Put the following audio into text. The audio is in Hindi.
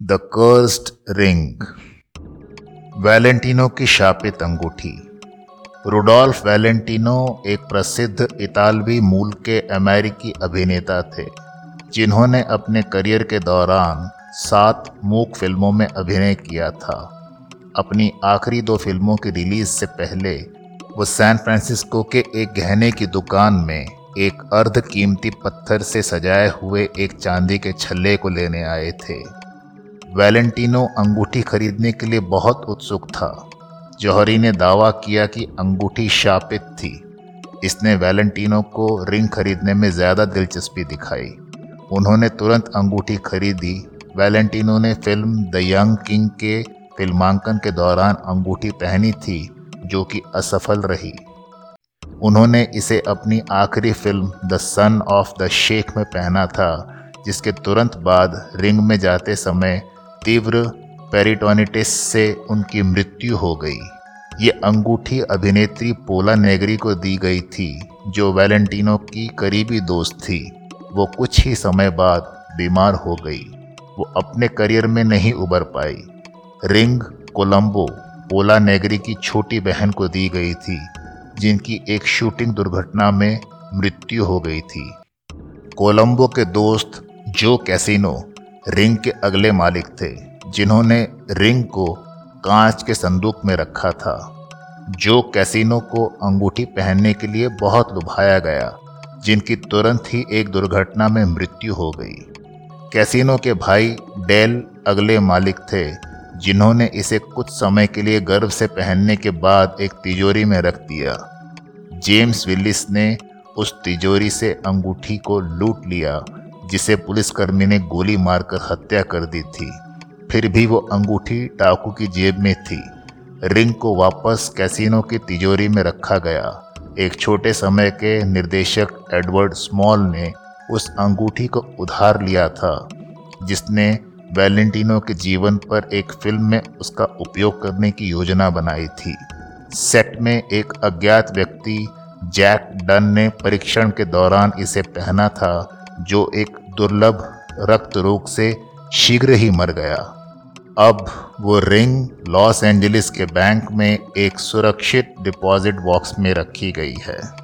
द कर्स्ड रिंग वैलेंटिनो की शापित अंगूठी. रुडोल्फ वैलेंटिनो एक प्रसिद्ध इतालवी मूल के अमेरिकी अभिनेता थे, जिन्होंने अपने करियर के दौरान सात मूक फ़िल्मों में अभिनय किया था। अपनी आखिरी दो फ़िल्मों की रिलीज़ से पहले, वो सैन फ्रांसिस्को के एक गहने की दुकान में एक अर्ध कीमती पत्थर से सजाए हुए एक चांदी के छल्ले को लेने आए थे। वैलेंटिनो अंगूठी खरीदने के लिए बहुत उत्सुक था। जौहरी ने दावा किया कि अंगूठी शापित थी। इसने वैलेंटिनो को रिंग खरीदने में ज़्यादा दिलचस्पी दिखाई। उन्होंने तुरंत अंगूठी खरीदी। वैलेंटिनो ने फ़िल्म द यंग किंग के फिल्मांकन के दौरान अंगूठी पहनी थी, जो कि असफल रही। उन्होंने इसे अपनी आखिरी film the son of the sheikh में पहना था, जिसके तुरंत बाद रिंग में जाते समय तीव्र पेरिटोनिटिस से उनकी मृत्यु हो गई। ये अंगूठी अभिनेत्री पोला नेगरी को दी गई थी, जो वैलेंटिनो की करीबी दोस्त थी। वो कुछ ही समय बाद बीमार हो गई। वो अपने करियर में नहीं उबर पाई। रिंग कोलंबो पोला नेगरी की छोटी बहन को दी गई थी, जिनकी एक शूटिंग दुर्घटना में मृत्यु हो गई थी। कोलंबो के दोस्त जो कैसिनो रिंग के अगले मालिक थे, जिन्होंने रिंग को कांच के संदूक में रखा था, जो कैसिनो को अंगूठी पहनने के लिए बहुत लुभाया गया, जिनकी तुरंत ही एक दुर्घटना में मृत्यु हो गई। कैसिनो के भाई डेल अगले मालिक थे, जिन्होंने इसे कुछ समय के लिए गर्भ से पहनने के बाद एक तिजोरी में रख दिया। जेम्स विलिस ने उस तिजोरी से अंगूठी को लूट लिया जिसे पुलिसकर्मी ने गोली मारकर हत्या कर दी थी। फिर भी वो अंगूठी टाकू की जेब में थी। रिंग को वापस कैसीनो की तिजोरी में रखा गया। एक छोटे समय के निर्देशक एडवर्ड स्मॉल ने उस अंगूठी को उधार लिया था, जिसने वैलेंटिनो के जीवन पर एक फ़िल्म में उसका उपयोग करने की योजना बनाई थी। सेट में एक अज्ञात व्यक्ति जैक डन ने परीक्षण के दौरान इसे पहना था जो एक दुर्लभ रक्त रोग से शीघ्र ही मर गया। अब वो रिंग लॉस एंजलिस के बैंक में एक सुरक्षित डिपॉजिट बॉक्स में रखी गई है।